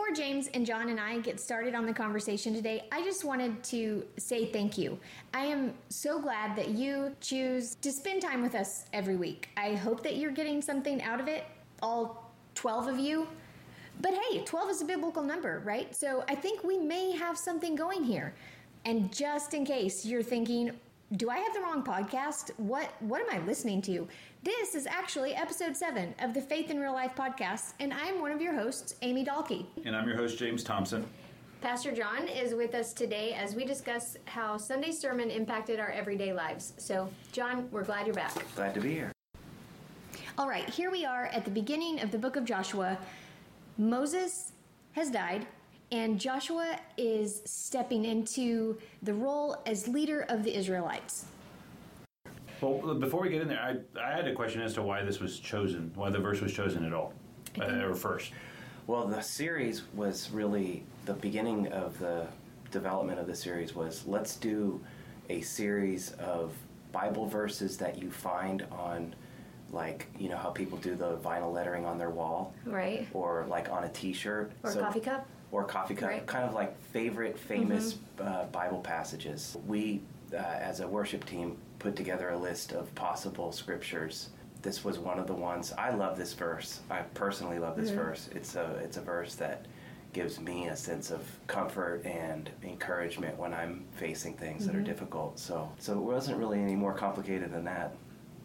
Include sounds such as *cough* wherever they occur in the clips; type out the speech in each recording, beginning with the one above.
Before James and John and I get started on the conversation today, I just wanted to say thank you. I am so glad that you choose to spend time with us every week. I hope that you're getting something out of it, all 12 of you. But hey, 12 is a biblical number, right? So I think we may have something going here. And just in case you're thinking, do I have the wrong podcast? What what am I listening to? This is actually episode 7 of the Faith in Real Life podcast, and I'm one of your hosts, Amy Dalkey. And I'm your host, James Thompson. Pastor John is with us today as we discuss how Sunday's sermon impacted our everyday lives. So, John, we're glad you're back. Glad to be here. All right, here we are at the beginning of the book of Joshua. Moses has died, and Joshua is stepping into the role as leader of the Israelites. Well, before we get in there, I, I had a question as to why this was chosen, why the verse was chosen at all, uh, or first. Well, the series was really the beginning of the development of the series was let's do a series of Bible verses that you find on like you know how people do the vinyl lettering on their wall Right. or like on a t-shirt Or a coffee cup? Or coffee cup Right. kind of like favorite famous uh, bible passages. We uh, as a worship team put together a list of possible scriptures. This was one of the ones. I love this verse. I personally love this verse. It's a it's a verse that gives me a sense of comfort and encouragement when i'm facing things that are difficult. So so it wasn't really any more complicated than that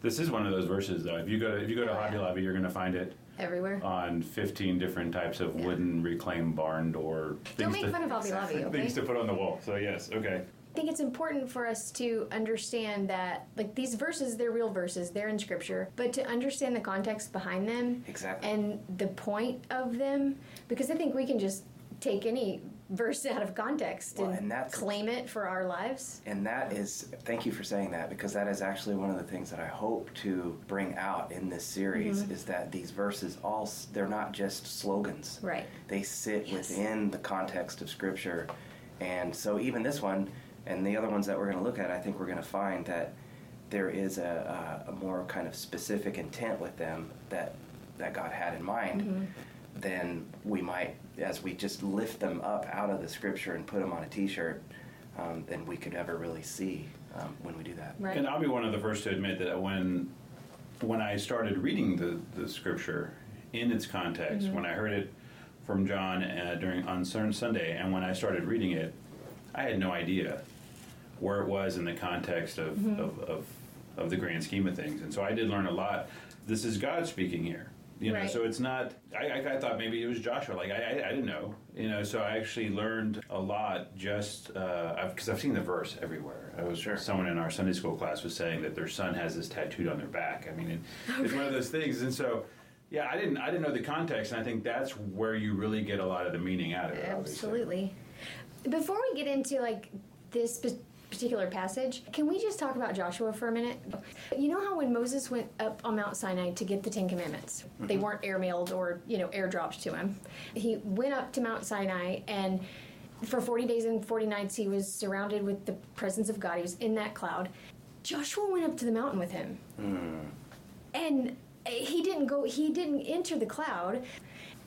This is one of those verses, though. If you go to, if you go to Oh, Hobby yeah. Lobby, you're going to find it Everywhere. on 15 different types of Yeah. wooden reclaimed barn door. Don't make fun of Hobby Lobby, *laughs* okay? Things to put on the wall. So yes, okay. I think it's important for us to understand that, like, these verses, they're real verses, they're in scripture, but to understand the context behind them Exactly. and the point of them, because I think we can just take any verse out of context Well, and, and that's- claim it for our lives. And that is, thank you for saying that because that is actually one of the things that I hope to bring out in this series Mm-hmm. is that these verses all, they're not just slogans. Right. They sit Yes. within the context of Scripture. And so even this one and the other ones that we're going to look at, I think we're going to find that there is a, a, a more kind of specific intent with them that, that God had in mind. Mm-hmm. Then we might, as we just lift them up out of the scripture and put them on a T-shirt, um, then we could ever really see um, when we do that. Right. And I'll be one of the first to admit that when when I started reading the, the scripture in its context, Mm-hmm. when I heard it from John uh, during on Sun- Sunday, and when I started reading it, I had no idea where it was in the context of, Mm-hmm. of, of, of the grand scheme of things. And so I did learn a lot. This is God speaking here. You know, Right. so it's not. I, I, I thought maybe it was Joshua. Like I, I, I didn't know. You know, so I actually learned a lot just uh, because I've seen the verse everywhere. I was Sure. someone in our Sunday school class was saying that their son has this tattooed on their back. I mean, it, it's one of those things. And so, yeah, I didn't. I didn't know the context, and I think that's where you really get a lot of the meaning out of it. obviously. Absolutely. Before we get into like this spe- particular passage, can we just talk about Joshua for a minute? You know how when Moses went up on Mount Sinai to get the Ten Commandments, they mm-hmm. weren't airmailed or you know airdropped to him. He went up to Mount Sinai and. For 40 days and 40 nights, he was surrounded with the presence of God. He was in that cloud. Joshua went up to the mountain with him. Mm. And he didn't go, he didn't enter the cloud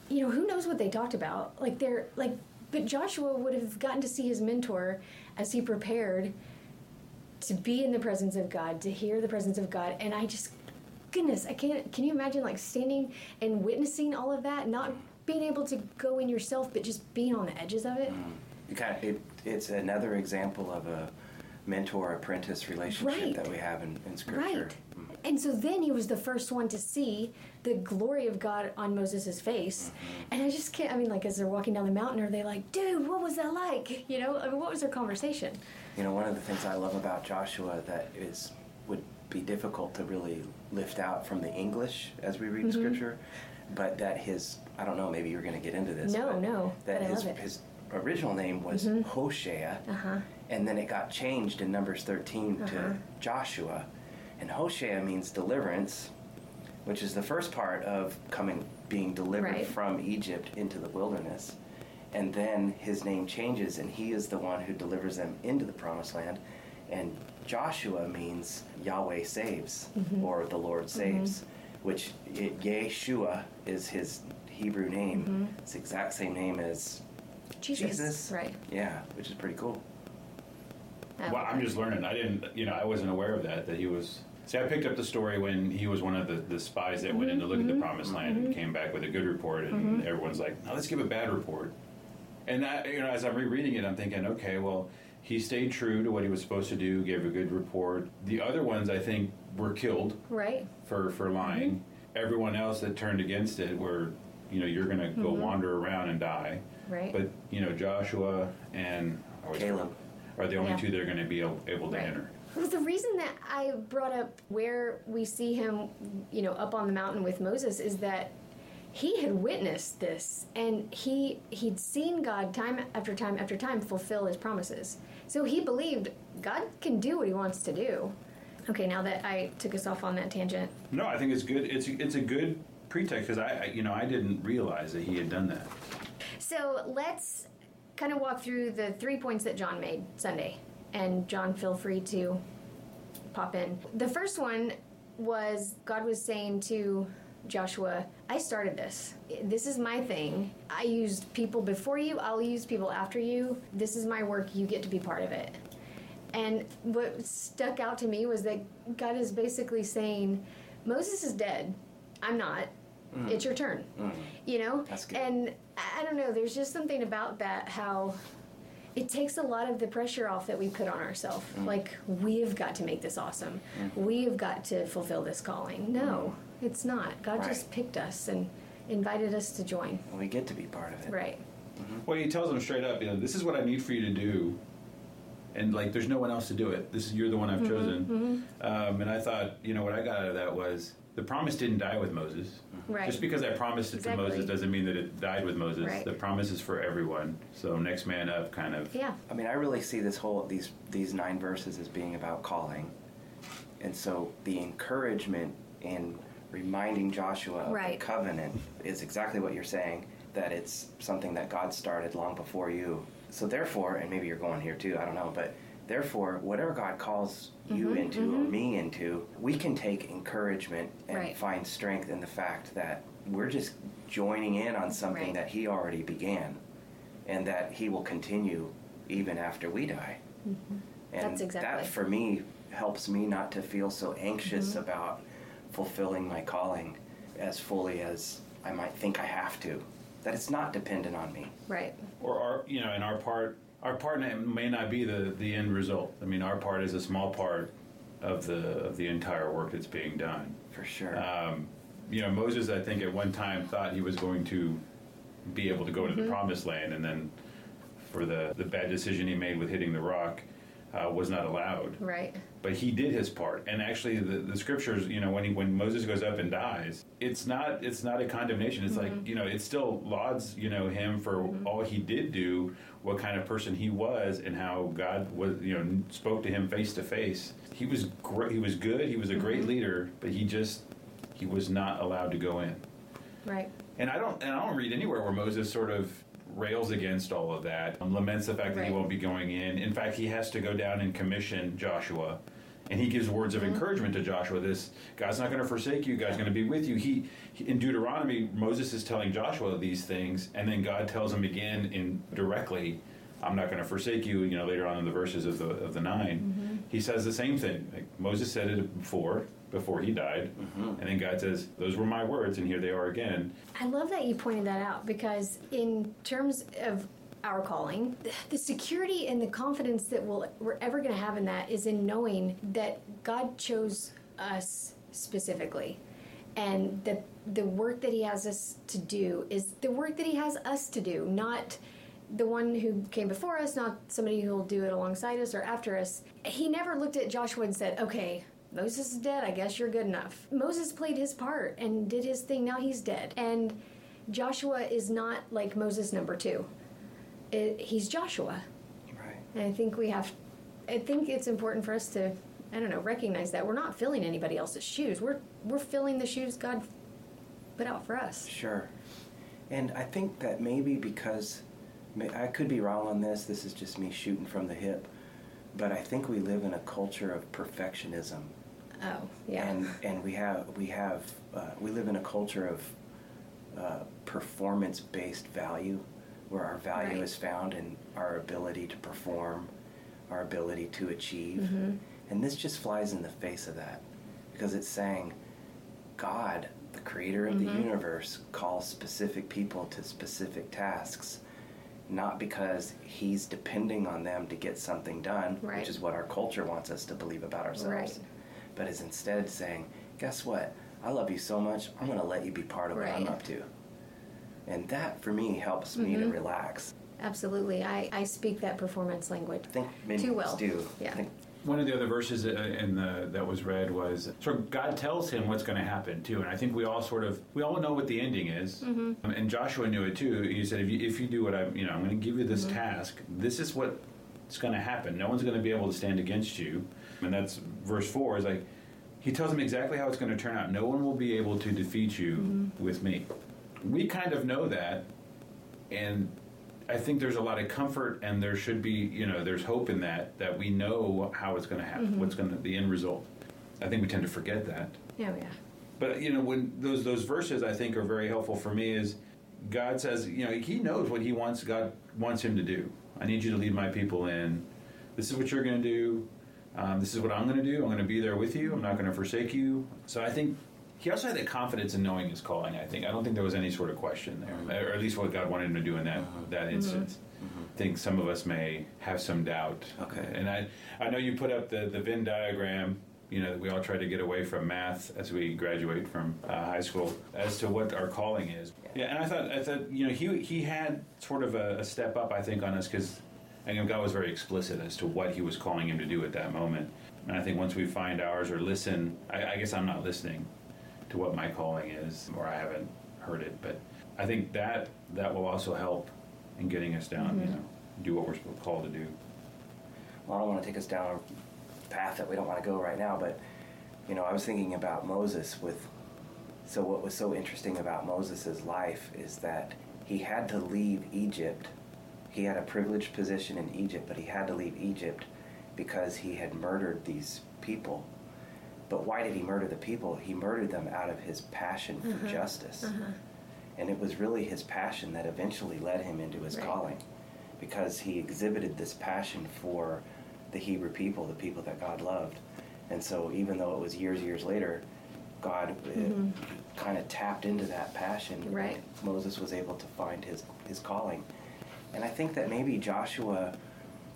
you know, who knows what they talked about? Like they're like, but Joshua would have gotten to see his mentor as he prepared to be in the presence of God, to hear the presence of God, and I just, goodness, I can't. Can you imagine like standing and witnessing all of that, not being able to go in yourself, but just being on the edges of it? Mm-hmm. Kind of, it, it's another example of a mentor-apprentice relationship Right. that we have in, in Scripture. Right. Mm-hmm. And so then he was the first one to see the glory of God on Moses' face. And I just can't, I mean, like, as they're walking down the mountain, are they like, dude, what was that like? You know, I mean, what was their conversation? You know, one of the things I love about Joshua that is would be difficult to really lift out from the English as we read Mm-hmm. Scripture, but that his I don't know, maybe you're going to get into this. No, no, That his love it. his original name was Hoshea, Uh-huh. and then it got changed in Numbers 13 Uh-huh. to Joshua, and Hoshea means deliverance, which is the first part of coming being delivered Right. from Egypt into the wilderness. And then his name changes, and he is the one who delivers them into the promised land. And Joshua means Yahweh saves, Mm-hmm. or the Lord saves, which it, Yeshua is his Hebrew name. It's the exact same name as Jesus. Jesus. Right. Yeah, which is pretty cool. Well, I'm just learning. I didn't, you know, I wasn't aware of that. That he was. See, I picked up the story when he was one of the, the spies that went in to look at the mm-hmm. promised land mm-hmm. and came back with a good report, and mm-hmm. everyone's like, "Now let's give a bad report." And that, you know, as I'm rereading it, I'm thinking, okay, well, he stayed true to what he was supposed to do, gave a good report. The other ones, I think, were killed Right. for for lying. Everyone else that turned against it were, you know, you're going to go wander around and die. Right. But you know, Joshua and oh, I always- Caleb. Are the only Yeah. two that are going to be able, able to Right. enter. Well, the reason that I brought up where we see him, you know, up on the mountain with Moses is that he had witnessed this and he he'd seen God time after time after time fulfill his promises. So he believed God can do what he wants to do. Okay, now that I took us off on that tangent. No, I think it's good. It's it's a good pretext because I, I, you know, I didn't realize that he had done that. So let's kind of walk through the three points that John made Sunday. And John, feel free to pop in. The first one was God was saying to Joshua, I started this. This is my thing. I used people before you, I'll use people after you. This is my work. You get to be part of it. And what stuck out to me was that God is basically saying, Moses is dead. I'm not. Mm-hmm. It's your turn. Mm-hmm. You know? That's good. And I I don't know, there's just something about that how it takes a lot of the pressure off that we put on ourselves. Mm. Like, we've got to make this awesome. Mm-hmm. We've got to fulfill this calling. No, it's not. God just picked us and invited us to join. And we get to be part of it. Right. Well, he tells them straight up, you know, this is what I need for you to do, and like, there's no one else to do it. This is you're the one Mm-hmm, I've chosen. Um, and I thought, you know, what I got out of that was the promise didn't die with Moses. Right. Just because I promised it Exactly. to Moses doesn't mean that it died with Moses. Right. The promise is for everyone. So next man up, kind of. Yeah. I mean, I really see this whole these these nine verses as being about calling, and so the encouragement in reminding Joshua of Right. the covenant is exactly what you're saying. That it's something that God started long before you. So therefore, and maybe you're going here too. I don't know, but therefore, whatever God calls you into or me into, we can take encouragement and Right. find strength in the fact that we're just joining in on something Right. that He already began and that he will continue even after we die. And Mm-hmm. That's exactly. that for me helps me not to feel so anxious Mm-hmm. about fulfilling my calling as fully as I might think I have to. That it's not dependent on me. Right. or our you know in our part our part may not be the the end result. I mean our part is a small part of the of the entire work that's being done. For sure. um, you know moses i think at one time thought he was going to be able to go to the promised land and then for the the bad decision he made with hitting the rock uh, was not allowed. Right. but he did his part. And actually the, the scriptures you know when he when moses goes up and dies it's not it's not a condemnation. It's like mm-hmm. you know it still lauds you know him for mm-hmm. all he did do what kind of person he was and how god was you know spoke to him face to face. He was great he was good. He was a great mm-hmm. leader but he just he was not allowed to go in. Right. and I don't and I don't read anywhere where Moses sort of rails against all of that, and laments the fact that he won't be going in. In fact, he has to go down and commission Joshua. And he gives words Mm-hmm. of encouragement to Joshua. This God's not going to forsake you. God's going to be with you. He, he in Deuteronomy, Moses is telling Joshua these things, and then God tells him again in directly, "I'm not going to forsake you." You know, later on in the verses of the of the 9 Mm-hmm. he says the same thing. Like Moses said it before, before he died, mm-hmm. and then God says, "Those were my words," and here they are again. I love that you pointed that out because, in terms of our calling, the security and the confidence that we'll, we're ever going to have in that is in knowing that God chose us specifically. And that the work that He has us to do is the work that He has us to do, not the one who came before us, not somebody who will do it alongside us or after us. He never looked at Joshua and said, okay, Moses is dead. I guess you're good enough. Moses played his part and did his thing. Now he's dead. And Joshua is not like Moses number two. It, he's Joshua. right. And I think we have, I think it's important for us to, I don't know, recognize that we're not filling anybody else's shoes. We're, we're filling the shoes God put out for us. Sure. And I think that maybe because I could be wrong on this, this is just me shooting from the hip, but I think we live in a culture of perfectionism. Oh, yeah. and and we have we have uh, we live in a culture of uh, performance based value, where our value Right. is found in our ability to perform, our ability to achieve. Mm-hmm. And this just flies in the face of that because it's saying God, the creator of Mm-hmm. the universe, calls specific people to specific tasks. Not because he's depending on them to get something done, Right. which is what our culture wants us to believe about ourselves Right. But is instead saying, guess what? I love you so much, I'm going to let you be part of what I'm up to. And that, for me, helps me Mm-hmm. to relax. Absolutely. I, I speak that performance language. I think many Too well. do. Yeah. I think One of the other verses uh, in the that was read was sort of God tells him what's going to happen too, and I think we all sort of we all know what the ending is, um, and Joshua knew it too. He said, "If you if you do what I'm, you know I'm going to give you this task, this is what's going to happen. No one's going to be able to stand against you." And that's verse four is like he tells him exactly how it's going to turn out. No one will be able to defeat you mm-hmm. with me. We kind of know that, and I think there's a lot of comfort and there should be, you know, there's hope in that, that we know how it's going to happen, mm-hmm. what's going to, the end result. I think we tend to forget that. Oh, yeah. But, you know, when those, those verses I think are very helpful for me is God says, you know, he knows what he wants, God wants him to do. I need you to lead my people in. This is what you're going to do. Um, this is what I'm going to do. I'm going to be there with you. I'm not going to forsake you. So I think he also had the confidence in knowing his calling. I think I don't think there was any sort of question there, or at least what God wanted him to do in that that instance. I think some of us may have some doubt. Okay. And I I know you put up the the Venn diagram. You know, we all try to get away from math as we graduate from uh, high school as to what our calling is. Yeah, and I thought I thought you know he he had sort of a, a step up I think on us because I think God was very explicit as to what He was calling him to do at that moment. And I think once we find ours or listen, I, I guess I'm not listening to what my calling is, or I haven't heard it. But I think that that will also help in getting us down. You mm-hmm. know, do what we're called to do. well, I don't want to take us down a path that we don't want to go right now, but you know, I was thinking about Moses with. So what was so interesting about Moses' life is that he had to leave Egypt. He had a privileged position in Egypt, but he had to leave Egypt because he had murdered these people. But why did he murder the people? He murdered them out of his passion for mm-hmm. justice. Mm-hmm. And it was really his passion that eventually led him into his Right. calling because he exhibited this passion for the Hebrew people, the people that God loved. And so, even though it was years, years later, God uh, mm-hmm. kind of tapped into that passion. and Right. Moses was able to find his, his calling. And I think that maybe Joshua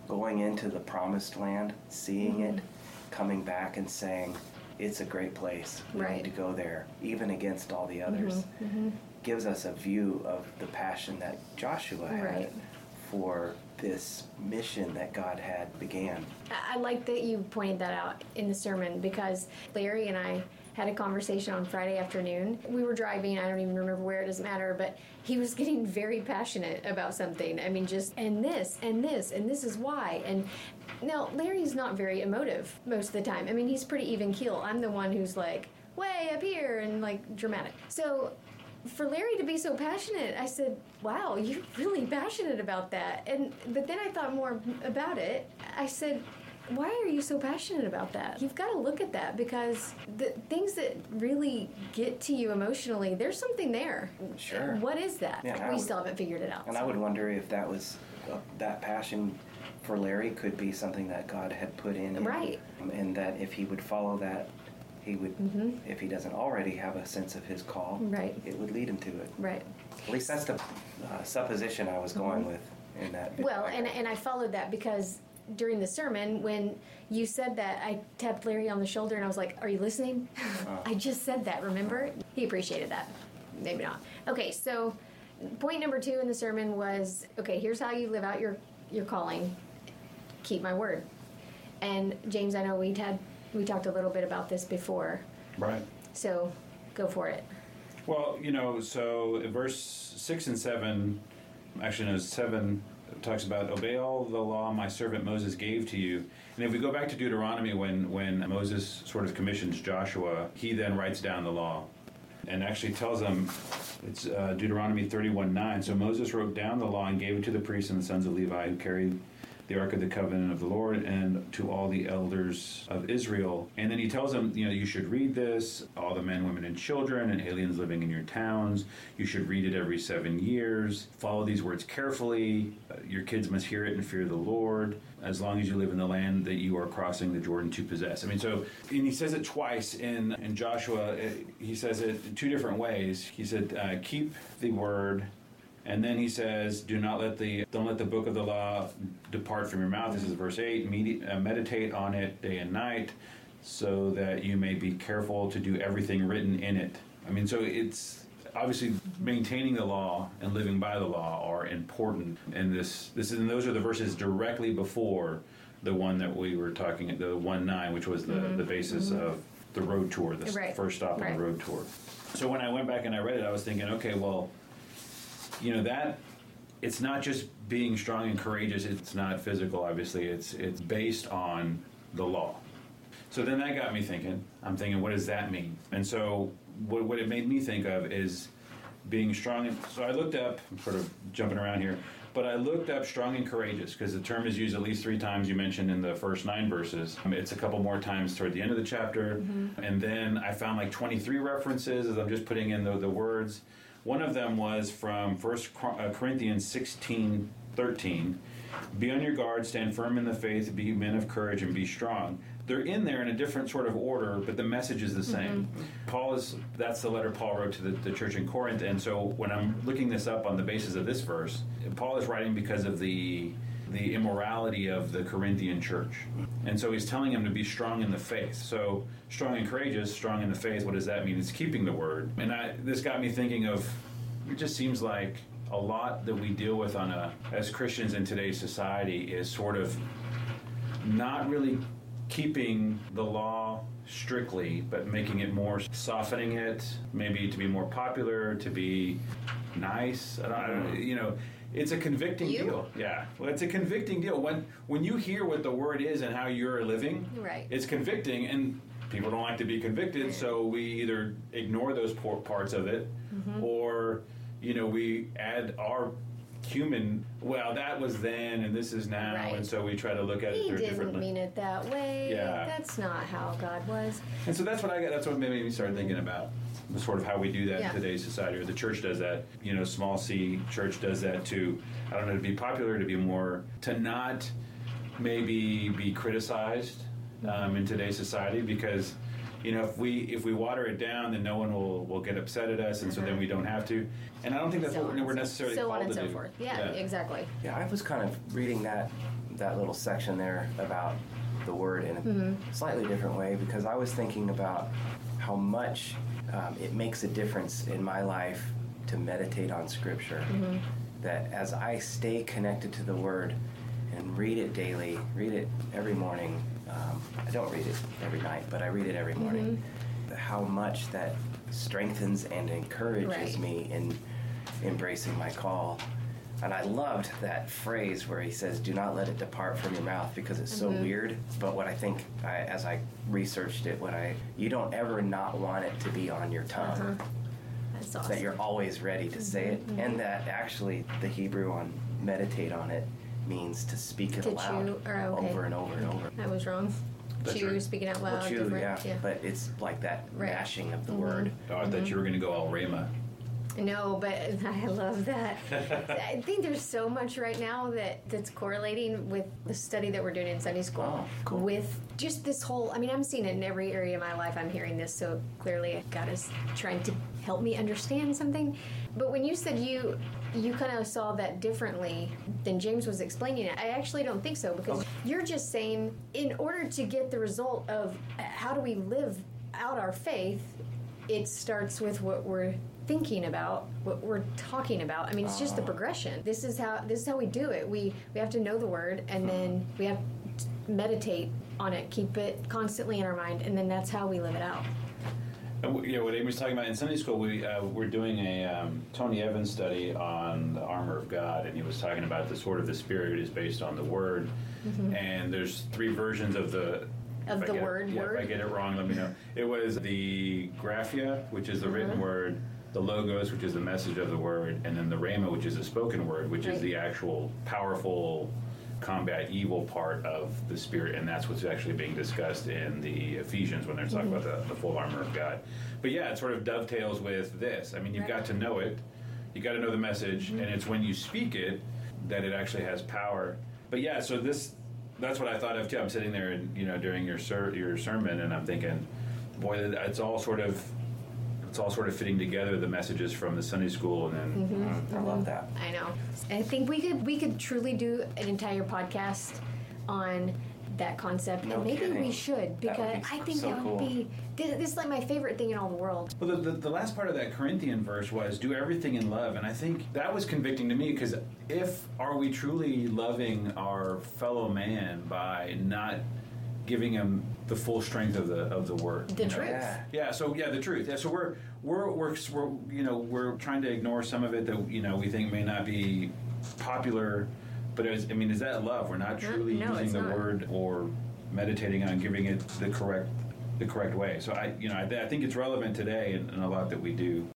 going into the promised land, seeing it, mm-hmm. coming back and saying, it's a great place. We Right. need to go there, even against all the others, mm-hmm. Mm-hmm. gives us a view of the passion that Joshua had Right. for this mission that God had began. I I like that you pointed that out in the sermon because Larry and I had a conversation on Friday afternoon. We were driving, I don't even remember where, it doesn't matter, but he was *laughs* getting very passionate about something. I mean, just, and this, and this, and this is why. And now, Larry's not very emotive most of the time. I mean, he's pretty even keel. I'm the one who's like, way up here and like dramatic. So, for Larry to be so passionate, I said, "Wow, you're really passionate about that." And but then I thought more about it. I said, "Why are you so passionate about that? You've got to look at that because the things that really get to you emotionally, there's something there. Sure. What is that? Yeah, we would- still haven't figured it out. And I would wonder if that was uh, that passion for Larry could be something that God had put in him. Right. And that if he would follow that, he would, if he doesn't already have a sense of his call, Mm-hmm. Right. it would lead him to it. right. At least that's the uh, supposition I was going with in that. Mm-hmm. Well, and, and I followed that because during the sermon, when you said that, I tapped Larry on the shoulder and I was like, Are you listening? Uh-huh. *laughs* I just said that, remember? He appreciated that. Maybe not. Okay, so point number two in the sermon was okay, here's how you live out your, your calling keep my word. And James, I know we'd had, we talked a little bit about this before, Right. so go for it. Well, you know, so verse six and seven, actually no, seven talks about obey all the law my servant Moses gave to you. And if we go back to Deuteronomy, when when Moses sort of commissions Joshua, he then writes down the law, and actually tells them. It's uh, Deuteronomy thirty-one nine. So Moses wrote down the law and gave it to the priests and the sons of Levi who carried the Ark of the Covenant of the Lord, and to all the elders of Israel. And then he tells them, you know, you should read this, all the men, women, and children, and aliens living in your towns. You should read it every seven years. Follow these words carefully. Uh, your kids must hear it and fear the Lord as long as you live in the land that you are crossing the Jordan to possess. I mean, so, and he says it twice in, in Joshua. It, he says it in two different ways. He said, uh, keep the word and then he says, "Do not let the don't let the book of the law depart from your mouth." This is verse eight. Uh, meditate on it day and night, so that you may be careful to do everything written in it. I mean, so it's obviously maintaining the law and living by the law are important. And this this is, and those are the verses directly before the one that we were talking, at the one nine, which was the the basis of the road tour, the Right. first stop on the road tour. So when I went back and I read it, I was thinking, okay, well you know that it's not just being strong and courageous it's not physical obviously it's it's based on the law. So then that got me thinking i'm thinking what does that mean? And so what, what it made me think of is being strong and so i looked up i'm sort of jumping around here but i looked up strong and courageous because the term is used at least three times you mentioned in the first nine verses. Um, it's a couple more times toward the end of the chapter. And then i found like 23 references as i'm just putting in the, the words one of them was from First uh, Corinthians 16 13. Be on your guard, stand firm in the faith, be men of courage, and be strong. They're in there in a different sort of order, but the message is the same. Paul is, that's the letter Paul wrote to the, the church in Corinth. And so when I'm looking this up on the basis of this verse, Paul is writing because of the the immorality of the Corinthian church. And so he's telling him to be strong in the faith. So strong and courageous, strong in the faith, what does that mean? It's keeping the word. And I, this got me thinking of it just seems like a lot that we deal with on a as Christians in today's society is sort of not really keeping the law strictly, but making it more, softening it, maybe to be more popular, to be nice. I don't, I don't you know, it's a convicting You? deal. Yeah, well, it's a convicting deal when when you hear what the word is and how you're living. Right. It's convicting, and people don't like to be convicted, so we either ignore those parts of it, Mm-hmm. or you know we add our human. Well, that was then, and this is now, Right. and so we try to look at it He through a different didn't lens. mean it that way. Yeah. That's not how God was. And so that's what I got. That's what made me start thinking about sort of how we do that Yeah. in today's society, or the church does that. You know, small C church does that too. I don't know to be popular, to be more, to not maybe be criticized um, in today's society because. You know, if we if we water it down, then no one will, will get upset at us, and so then we don't have to. And I don't think that's. So what we're, and we're so- necessarily so called on and to so do. forth. Yeah, exactly. Yeah, I was kind of reading that that little section there about the word in a Mm-hmm. slightly different way because I was thinking about how much um, it makes a difference in my life to meditate on Scripture. Mm-hmm. That as I stay connected to the Word and read it daily, read it every morning. Um, I don't read it every night, but I read it every morning. How much that strengthens and encourages Right. me in embracing my call. And I loved that phrase where he says, "Do not let it depart from your mouth," because it's so weird. But what I think, I, as I researched it, what I you don't ever not want it to be on your tongue. Uh-huh. That's awesome. That you're always ready to say it, Mm-hmm, and that actually the Hebrew on meditate on it means to speak it To aloud chew, or, okay. over and over and over. I was wrong. That's Chew, right. speaking out Well, loud, chew, different. yeah, but it's like that Right. Mm-hmm. mashing of the word. Oh, I thought you were going to go all Rhema. No, but *laughs* I love that. I think there's so much right now that that's correlating with the study that we're doing in Sunday school. Oh, cool. With just this whole, I mean, I'm seeing it in every area of my life. I'm hearing this so clearly. God is trying to help me understand something. But when you said you you kind of saw that differently than James was explaining it, I actually don't think so because you're just saying in order to get the result of uh, how do we live out our faith, it starts with what we're thinking about what we're talking about i mean it's just the progression this is how this is how we do it we we have to know the word and then we have to meditate on it keep it constantly in our mind and then that's how we live it out Yeah, what Amy was talking about in Sunday school, we uh, we're doing a um, Tony Evans study on the armor of God, and he was talking about the sword of the Spirit is based on the Word, and there's three versions of the Mm-hmm. Of the get it- word, yeah, word? If I get it wrong, let me know. It was the graphia, which is the written Uh-huh. word, the logos, which is the message of the word, and then the rhema, which is the spoken word, which is the actual powerful combat evil part of the spirit, and that's what's actually being discussed in the Ephesians when they're talking Mm-hmm. about the, the full armor of God. But yeah, it sort of dovetails with this. I mean, you've Right. got to know it, you got to know the message, Mm-hmm. and it's when you speak it that it actually has power. But yeah, so this that's what I thought of too. I'm sitting there, and you know, during your ser- your sermon, and I'm thinking, boy, it's all sort of it's all sort of fitting together the messages from the Sunday school and then Mm-hmm. I love that. I know. I think we could we could truly do an entire podcast on that concept, No and maybe kidding. we should because would be I think so that would cool. be this, this is like my favorite thing in all the world. Well, the, the, the last part of that Corinthian verse was do everything in love. And I think that was convicting to me because if are we truly loving our fellow man by not giving them the full strength of the of the word? The you know? truth. Yeah. Yeah. So yeah, the truth. Yeah. So we're we're we're, we're you know we're trying to ignore some of it that you know we think may not be popular, but it's, I mean, is that love? We're not truly no, using the not. word or meditating on giving it the correct the correct way. So I you know I, I think it's relevant today in a lot that we do.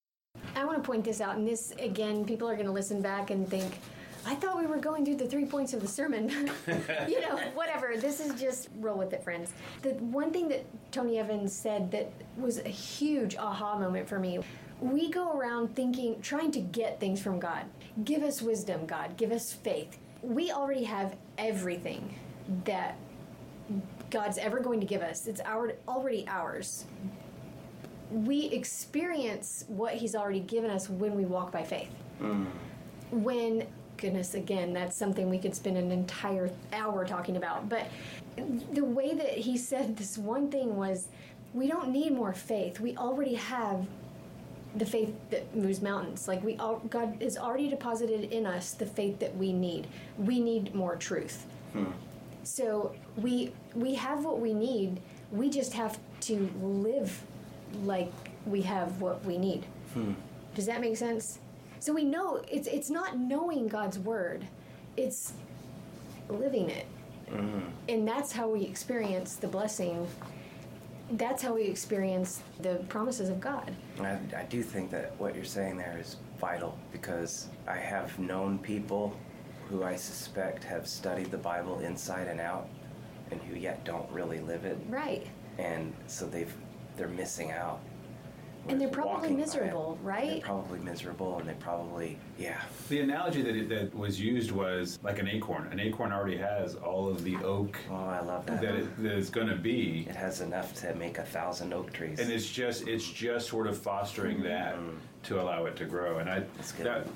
I want to point this out, and this again, people are going to listen back and think, I thought we were going through the three points of the sermon. *laughs* you know, whatever. This is just roll with it, friends. The one thing that Tony Evans said that was a huge aha moment for me. We go around thinking, trying to get things from God. Give us wisdom, God. Give us faith. We already have everything that God's ever going to give us. It's our, already ours we experience what he's already given us when we walk by faith. Mm. When, goodness, again, that's something we could spend an entire hour talking about. But the way that he said this one thing was we don't need more faith. We already have the faith that moves mountains. Like we all, God has already deposited in us the faith that we need. We need more truth. Hmm. So we we have what we need. We just have to live like we have what we need. Hmm. Does that make sense? So we know it's it's not knowing God's word. It's living it. Mm-hmm. And that's how we experience the blessing. That's how we experience the promises of God. I, I do think that what you're saying there is vital because I have known people who I suspect have studied the Bible inside and out and who yet don't really live it. Right. And so they've they're missing out. And they're probably walking by it, miserable, right? They're probably miserable and they probably yeah. The analogy that it, that was used was like an acorn. An acorn already has all of the oak Oh, I love that. that it that it's going to be, It has enough to make a thousand oak trees. and it's just it's just sort of fostering mm-hmm. that to allow it to grow. And I That's good. that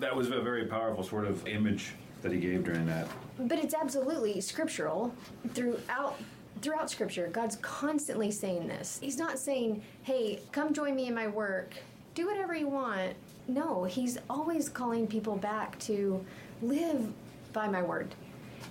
that was a very powerful sort of image that he gave during that. But it's absolutely scriptural throughout throughout scripture. God's constantly saying this. He's not saying, "Hey, come join me in my work. Do whatever you want." No, he's always calling people back to live by my word.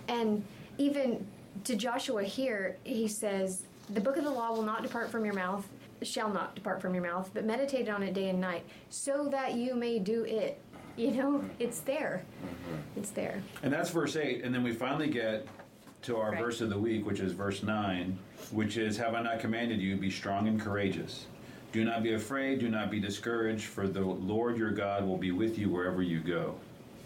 And even to Joshua here, he says, "The book of the law will not depart from your mouth, shall not depart from your mouth, but meditate on it day and night, so that you may do it." You know, it's there. Mm-hmm. It's there. And that's verse 8. And then we finally get to our Right. verse of the week, which is verse 9, which is Have I not commanded you, be strong and courageous? Do not be afraid, do not be discouraged, for the Lord your God will be with you wherever you go.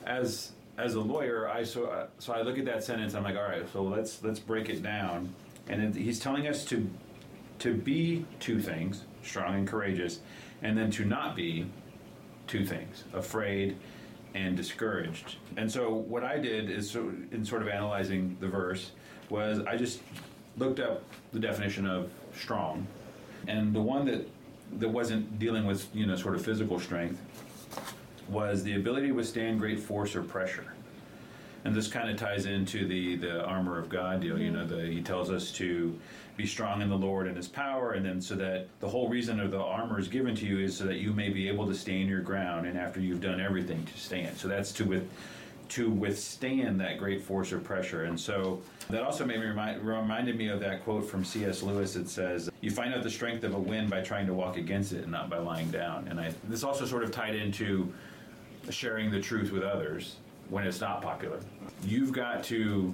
As as a lawyer, I so uh, so I look at that sentence. I'm like, all right, so let's let's break it down. And he's telling us to to be two things, strong and courageous, and then to not be two things afraid and discouraged. And so what i did is so in sort of analyzing the verse was i just looked up the definition of strong. And the one that that wasn't dealing with you know sort of physical strength was the ability to withstand great force or pressure. And this kind of ties into the the armor of God deal. You know, the, he tells us to be strong in the Lord and His power, and then so that the whole reason of the armor is given to you is so that you may be able to stand your ground, and after you've done everything to stand. So that's to with to withstand that great force or pressure. And so that also made me remind, reminded me of that quote from C.S. Lewis. It says, "You find out the strength of a wind by trying to walk against it, and not by lying down." And I this also sort of tied into sharing the truth with others when it's not popular. You've got to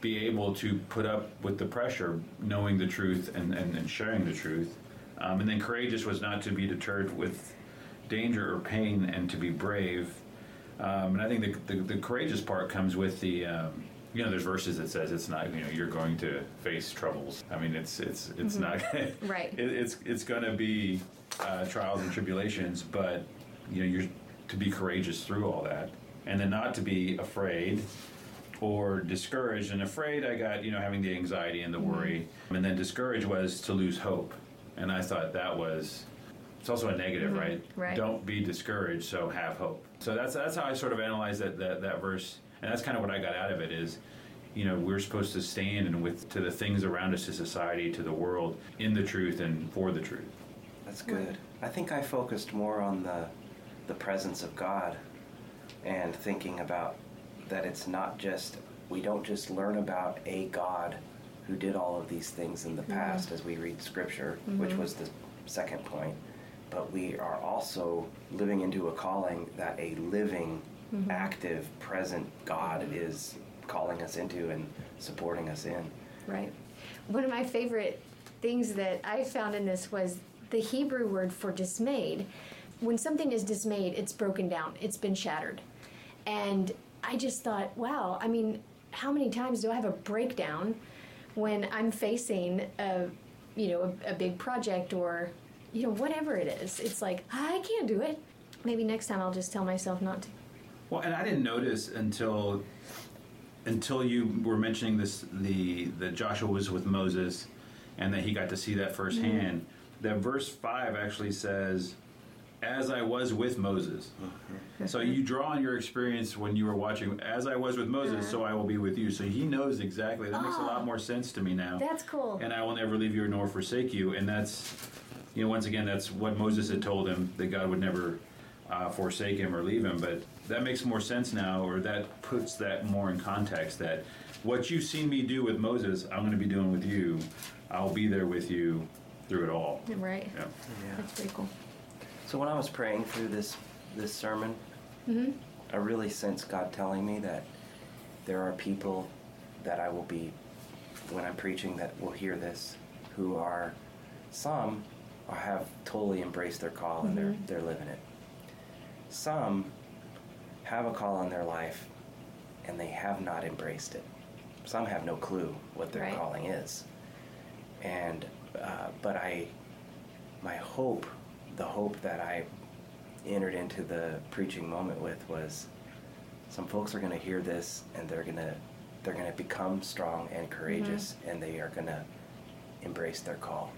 be able to put up with the pressure, knowing the truth and, and, and sharing the truth. Um, and then courageous was not to be deterred with danger or pain and to be brave. Um, and I think the, the, the courageous part comes with the, um, you know, there's verses that says it's not, you know, you're going to face troubles. I mean, it's it's it's not *laughs* Right. It, it's it's going to be uh, trials and tribulations, but you know, you're to be courageous through all that, and then not to be afraid or discouraged. And afraid, I got you know having the anxiety and the mm-hmm. worry, and then discouraged was to lose hope. And I thought that was it's also a negative, mm-hmm. right? Right. Don't be discouraged, so have hope. So that's that's how I sort of analyze that, that that verse, and that's kind of what I got out of it is, you know, we're supposed to stand and with to the things around us, to society, to the world, in the truth and for the truth. That's good. I think I focused more on the the presence of God and thinking about that it's not just we don't just learn about a God who did all of these things in the mm-hmm. past as we read scripture, which mm-hmm. was the second point, but we are also living into a calling that a living, mm-hmm. active, present God is calling us into and supporting us in. Right. One of my favorite things that I found in this was the Hebrew word for dismayed. When something is dismayed, it's broken down, it's been shattered. And I just thought, wow, I mean, how many times do I have a breakdown when I'm facing a, you know, a, a big project or, you know, whatever it is? It's like, I can't do it. Maybe next time I'll just tell myself not to. Well, and I didn't notice until until you were mentioning this the that Joshua was with Moses and that he got to see that firsthand. That verse five actually says, "As I was with Moses." So you draw on your experience when you were watching. As I was with Moses, so I will be with you. So he knows exactly. That makes a lot more sense to me now. That's cool. And I will never leave you nor forsake you. And that's, you know, once again, that's what Moses had told him that God would never uh, forsake him or leave him. But that makes more sense now, or that puts that more in context that what you've seen me do with Moses, I'm going to be doing with you. I'll be there with you through it all. Right. Yeah. That's pretty cool. So when I was praying through this this sermon, I really sensed God telling me that there are people that I will be when I'm preaching that will hear this, who are some have totally embraced their call and they're they're living it. Some have a call in their life and they have not embraced it. Some have no clue what their Right. calling is. And uh, but I my hope, the hope that I entered into the preaching moment with was some folks are going to hear this and they're going to they're going to become strong and courageous and they are going to embrace their call.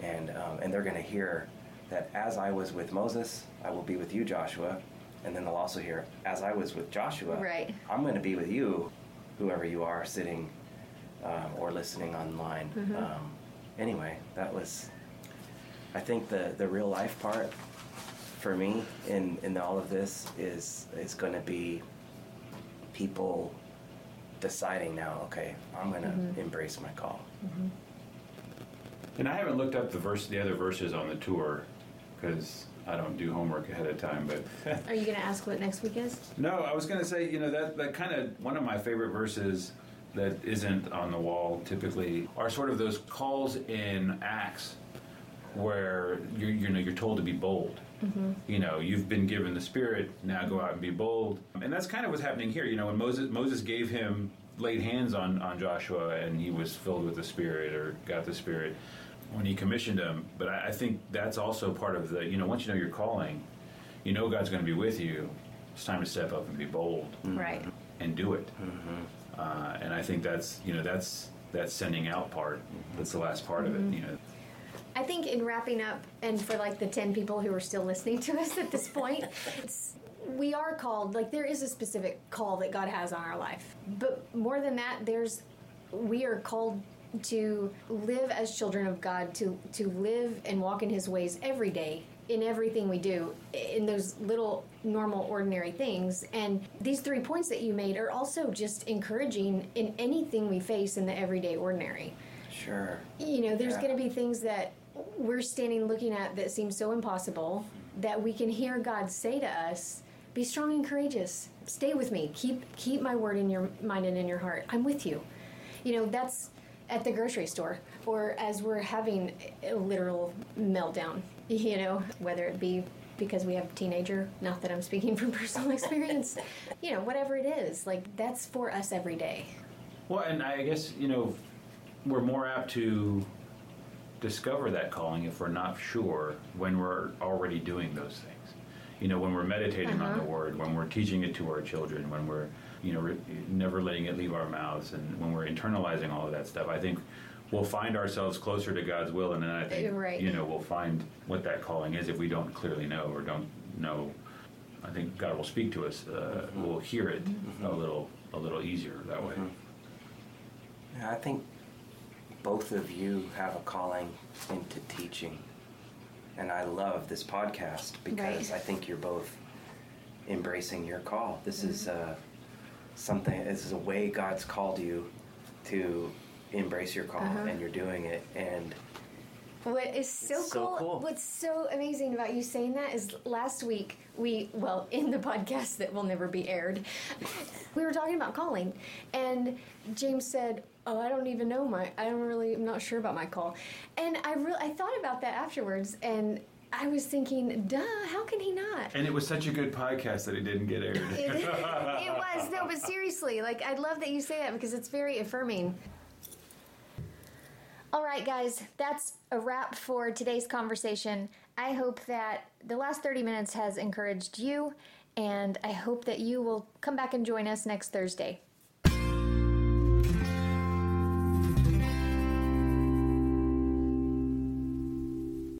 And um, and they're going to hear that as I was with Moses, I will be with you, Joshua. And then they'll also hear, as I was with Joshua, Right. I'm going to be with you, whoever you are sitting um, or listening online. Um, anyway, that was, I think the, the real life part for me in, in all of this is is going to be people deciding now, okay, I'm going to mm-hmm. embrace my call. Mm-hmm. And I haven't looked up the verse, the other verses on the tour, because I don't do homework ahead of time. But *laughs* Are you going to ask what next week is? no, I was going to say, you know, that that kind of one of my favorite verses that isn't on the wall typically are sort of those calls in Acts where you're you know you're told to be bold. Mm-hmm. You know, you've been given the Spirit. Now go out and be bold. And that's kind of what's happening here. You know, when Moses Moses gave him laid hands on on Joshua and he was filled with the Spirit or got the Spirit when he commissioned him. But I, I think that's also part of the you know once you know your calling, you know God's going to be with you. It's time to step up and be bold mm-hmm. Right. and do it. Mm-hmm. Uh, and I think that's you know that's that sending out part. That's the last part of it. You know. I think in wrapping up, and for like the 10 people who are still listening to us at this point, it's, we are called, like, there is a specific call that God has on our life. But more than that, there's, we are called to live as children of God, to, to live and walk in His ways every day. In everything we do, in those little normal, ordinary things. And these three points that you made are also just encouraging in anything we face in the everyday, ordinary Sure. you know, there's Yeah. going to be things that we're standing looking at that seems so impossible that we can hear God say to us, "Be strong and courageous. Stay with me. Keep keep my word in your mind and in your heart. I'm with you." You know, that's at the grocery store or as we're having a literal meltdown, *laughs* you know, whether it be because we have a teenager. Not that I'm speaking from *laughs* personal experience. you know, whatever it is, like that's for us every day. Well, and I guess, you know, we're more apt to discover that calling if we're not sure when we're already doing those things. You know, when we're meditating on the Uh-huh. word, when we're teaching it to our children, when we're, you know, re- never letting it leave our mouths, and when we're internalizing all of that stuff, I think we'll find ourselves closer to God's will, and then I think, Right. you know, we'll find what that calling is if we don't clearly know or don't know. I think God will speak to us. Uh, We'll hear it a little, a little easier that way. Yeah, I think both of you have a calling into teaching. And I love this podcast because Right. I think you're both embracing your call. This is uh, something, this is a way God's called you to embrace your call, Uh-huh. and you're doing it. And What is so cool, cool. What's so amazing about you saying that is last week we, well, in the *laughs* podcast that will never be aired, we were talking about calling, and James said, "Oh, I don't even know my. I don't really. I'm not sure about my call." And I really, I thought about that afterwards, and I was thinking, "Duh, how can he not?" And it was such a good podcast that it didn't get aired. *laughs* It, it was no, but seriously, like I love that you say that because it's very affirming. All right, guys, that's a wrap for today's conversation. I hope that the last 30 minutes has encouraged you, and I hope that you will come back and join us next Thursday.